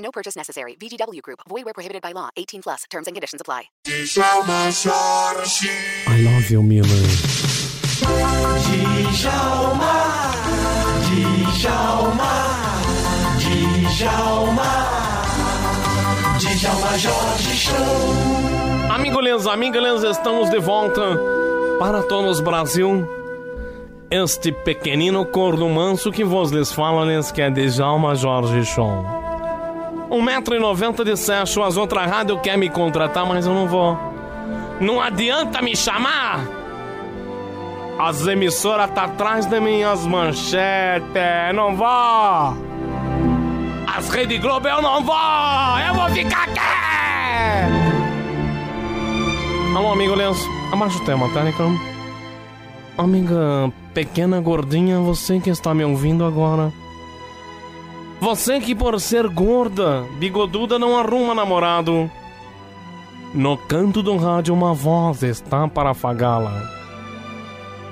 No purchase necessary. VGW Group. Void where prohibited by law. 18 plus. Terms and conditions apply. I love you, Miller. Djalma, Djalma, Djalma, Djalma Jorge Show. Amigolins, amigas, estamos de volta para todos Brasil. Este pequenino corno manso que vos lhes fala, lhes que é Djalma Jorge Show. 1,90m de sexo, as outras rádios querem me contratar, mas eu não vou. Não adianta me chamar! As emissoras tá atrás de minhas manchetes, não vou! As Rede Globo eu não vou! Eu vou ficar aqui! Alô, amigo Lenço, abaixa o tema, tá? Amiga pequena gordinha, você que está me ouvindo agora. Você que por ser gorda, bigoduda, não arruma namorado. No canto do rádio uma voz está para afagá-la.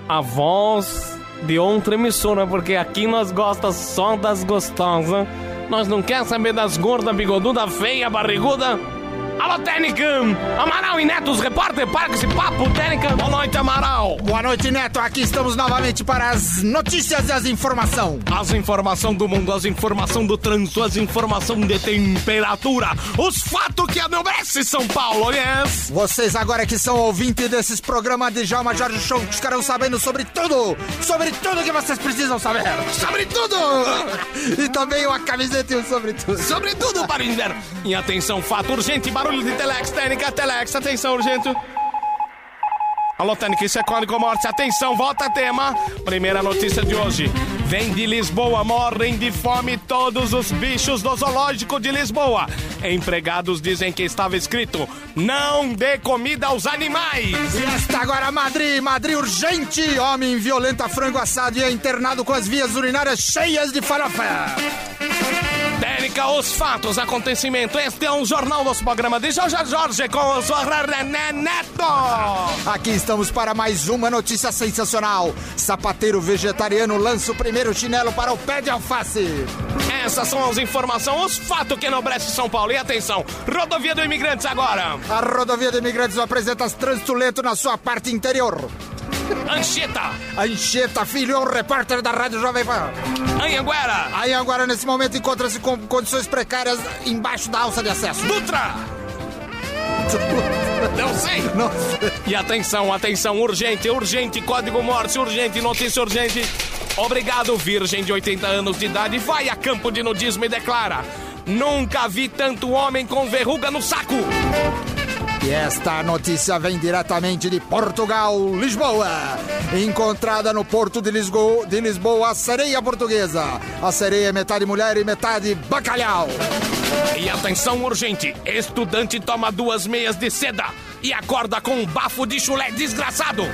A voz de outra emissora, porque aqui nós gosta só das gostosas. Nós não quer saber das gordas, bigoduda, feia, barriguda. Alô, Técnica! Amaral e Neto, os repórter, para com esse papo, Técnica. Boa noite, Amaral. Boa noite, Neto. Aqui estamos novamente para as notícias e as informação. As informação do mundo, as informação do trânsito, as informação de temperatura, os fatos que anobrece São Paulo, yes! Vocês agora que são ouvintes desses programas de Jalma Jorge Show estarão sabendo sobre tudo, sobre tudo que vocês precisam saber. Sobre tudo! E também uma camiseta e um sobre tudo. Sobre tudo para o inverno. E atenção, fato urgente, barulho de Telex, técnica, Telex, atenção, urgente. Alô, Técnica, isso é código morte. Atenção, volta tema. Primeira notícia de hoje. Vem de Lisboa, morrem de fome todos os bichos do zoológico de Lisboa. Empregados dizem que estava escrito: não dê comida aos animais. E esta agora, Madrid, Madrid urgente. Homem violenta frango assado e é internado com as vias urinárias cheias de farofa. Técnica, os fatos, acontecimento. Este é um jornal do programa de Jorge Jorge com o René Neto. Aqui estamos para mais uma notícia sensacional. Sapateiro vegetariano lança o primeiro chinelo para o pé de alface. Essas são as informações, os fatos que enobrece São Paulo. E atenção, rodovia do Imigrantes agora. A rodovia do Imigrantes apresenta trânsito lento na sua parte interior. Anchieta, Anchieta Filho é um repórter da Rádio Jovem Pan. Anhanguera, Aí agora, nesse momento, encontra-se com condições precárias embaixo da alça de acesso. Dutra. Não sei. Não sei. E atenção, atenção, urgente, urgente, código morte, urgente, notícia urgente. Obrigado, virgem de 80 anos de idade, vai a campo de nudismo e declara: Nunca vi tanto homem com verruga no saco. E esta notícia vem diretamente de Portugal, Lisboa. Encontrada no porto de Lisboa, de Lisboa, a sereia portuguesa. A sereia é metade mulher e metade bacalhau. E atenção urgente, estudante toma duas meias de seda e acorda com um bafo de chulé desgraçado.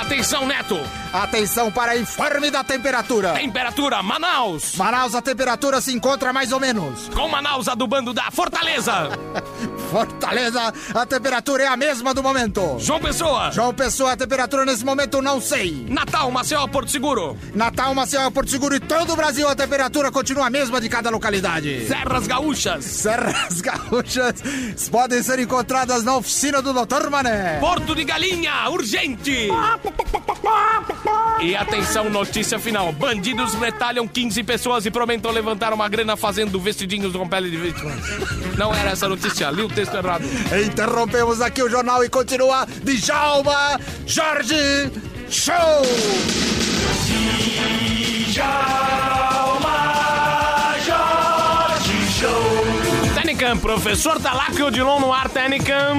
Atenção, Neto, Atenção para informe da temperatura. temperatura Manaus. Manaus, a temperatura se encontra mais ou menos. Com Manaus adubando da Fortaleza. Fortaleza, a temperatura é a mesma do momento. João Pessoa. João Pessoa, a temperatura nesse momento não sei. Natal, Maceió, Porto Seguro. Natal, Maceió, Porto Seguro e todo o Brasil, a temperatura continua a mesma de cada localidade. Serras Gaúchas. Serras Gaúchas podem ser encontradas na oficina do Dr. Mané. Porto de Galinha, urgente! E atenção, notícia final. Bandidos retalham 15 pessoas e prometem levantar uma grana fazendo vestidinhos com pele de vítima. Não era essa notícia, li o texto errado. Interrompemos aqui o jornal e continua Djalma Jorge Show! Djalma Jorge Show. Técnica, professor Dalacre Odilon no ar, Técnica.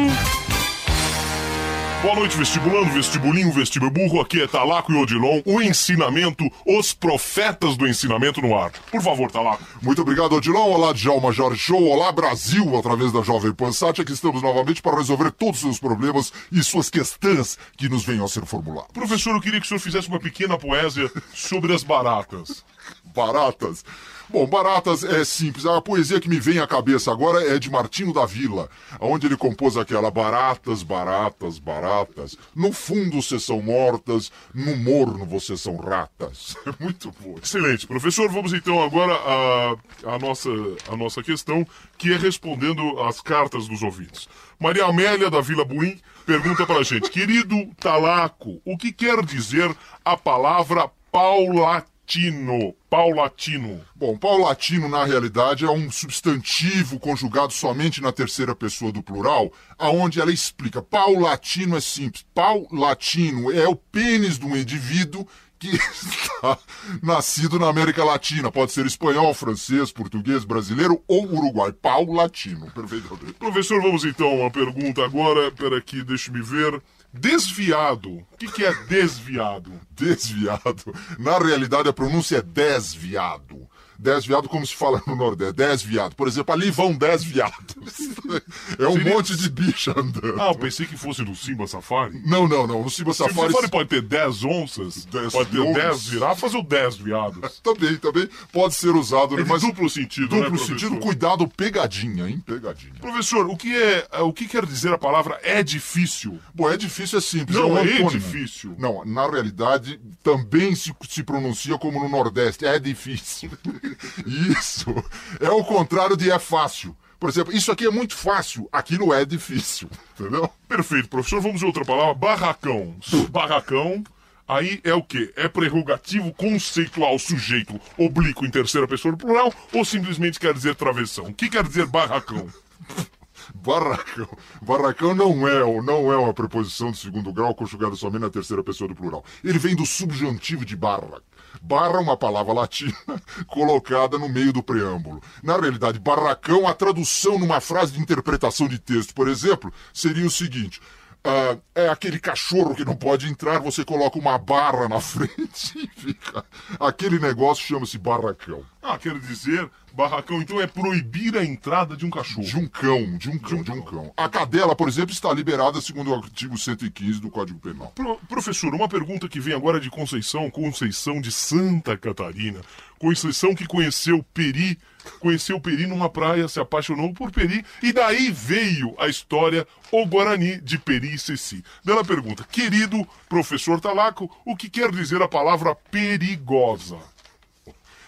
Boa noite, vestibulando, vestibulinho, vestibuburro. Aqui é Talaco e Odilon. O ensinamento, os profetas do ensinamento no ar. Por favor, Talaco. Muito obrigado, Odilon. Olá, Djalma Jorge Show. Olá, Brasil, através da Jovem Pan Sat. Aqui estamos novamente para resolver todos os seus problemas e suas questões que nos venham a ser formuladas. Professor, eu queria que o senhor fizesse uma pequena poesia sobre as baratas. Baratas. Bom, Baratas é simples. A poesia que me vem à cabeça agora é de Martino da Vila, onde ele compôs aquela Baratas, baratas, baratas. No fundo vocês são mortas, no morno vocês são ratas. Muito bom. Excelente. Professor, vamos então agora à, à, nossa, à nossa questão, que é respondendo às cartas dos ouvintes. Maria Amélia, da Vila Buim, pergunta para a gente. Querido Talaco, o que quer dizer a palavra paulatino? Paulatino. Paulatino. Bom, paulatino, na realidade, é um substantivo conjugado somente na terceira pessoa do plural, aonde ela explica. Paulatino é simples. Paulatino é o pênis de um indivíduo que está nascido na América Latina. Pode ser espanhol, francês, português, brasileiro ou uruguai. Paulatino. Perfeitamente. Professor, vamos então a uma pergunta agora. Pera aqui, deixe-me ver. Desviado. O que, que é desviado? desviado. Na realidade, a pronúncia é desviado. Desviado como se fala no Nordeste. Desviado. Por exemplo, ali vão dez viados. É um Seria... monte de bicha andando. Ah, eu pensei que fosse no Simba Safari. Não, não, não. No Simba Safari... O Safari pode ter dez onças, dez pode ter dez girafas ou dez viados. também, também pode ser usado. É mas duplo sentido, Duplo né, sentido, cuidado, pegadinha, hein? Pegadinha. Professor, o que, é, o que quer dizer a palavra é difícil? Bom, é difícil é simples. Não, é, um é difícil. Não, na realidade, também se, se pronuncia como no Nordeste. É difícil. Isso. É o contrário de é fácil. Por exemplo, isso aqui é muito fácil, aquilo é difícil. Entendeu? Perfeito, professor. Vamos ver outra palavra. Barracão. Barracão. Aí é o quê? É prerrogativo conceitual sujeito oblíquo em terceira pessoa plural ou simplesmente quer dizer travessão? O que quer dizer barracão? Barracão. Barracão não é ou não é uma preposição de segundo grau conjugada somente na terceira pessoa do plural. Ele vem do subjuntivo de barra. Barra uma palavra latina colocada no meio do preâmbulo. Na realidade, barracão, a tradução numa frase de interpretação de texto, por exemplo, seria o seguinte: Uh, é aquele cachorro que não pode entrar, você coloca uma barra na frente e fica. Aquele negócio chama-se barracão. Ah, quer dizer, barracão então é proibir a entrada de um cachorro. De um cão, de um cão, de um cão. A cadela, por exemplo, está liberada segundo o artigo 115 do Código Penal. Pro, professor, uma pergunta que vem agora de Conceição, Conceição de Santa Catarina. Conceição que conheceu Peri, conheceu Peri numa praia, se apaixonou por Peri, e daí veio a história O Guarani de Peri e Ceci. Bela pergunta. Querido professor Talaco, o que quer dizer a palavra perigosa?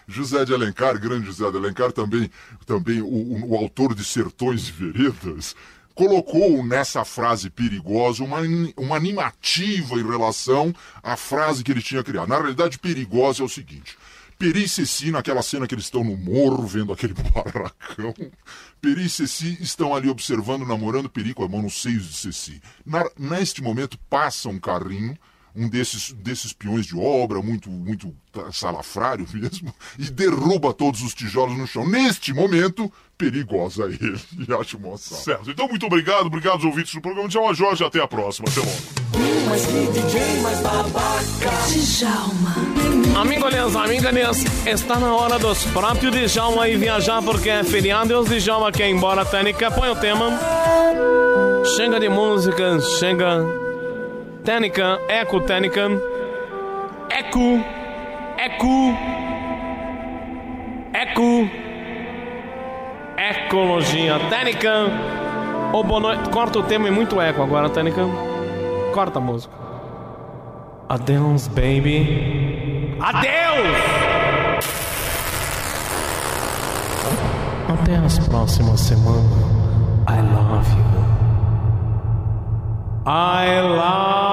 José de Alencar, grande José de Alencar, também, também o, o, autor de Sertões e Veredas, colocou nessa frase perigosa uma, uma animativa em relação à frase que ele tinha criado. Na realidade, perigosa é o seguinte: Peri Ceci, naquela cena que eles estão no morro, vendo aquele barracão. Peri e Ceci estão ali observando, namorando Peri com a mão nos seios de Ceci. Na, neste momento passa um carrinho, um desses, desses peões de obra, muito, muito salafrário mesmo, e derruba todos os tijolos no chão. Neste momento, perigosa ele. E acho moça. Certo. Então, muito obrigado. Obrigado aos ouvintes do programa. Tchau, Jorge. Até a próxima. Até logo. Mas que DJ mais babaca. Djalma. Amigas, está na hora dos próprios Djalma ir viajar porque é feriado e os Djalma quer ir embora, Tênica. Põe o tema. Chega de música, chega. Tênica, eco, Tênica. Eco, eco, eco. Ecologia. Técnica. Ô, noite. Corta o tema, é muito eco agora, Técnica. Corta a música. Adeus, baby. Adeus! Até as próximas semanas. I love you. I love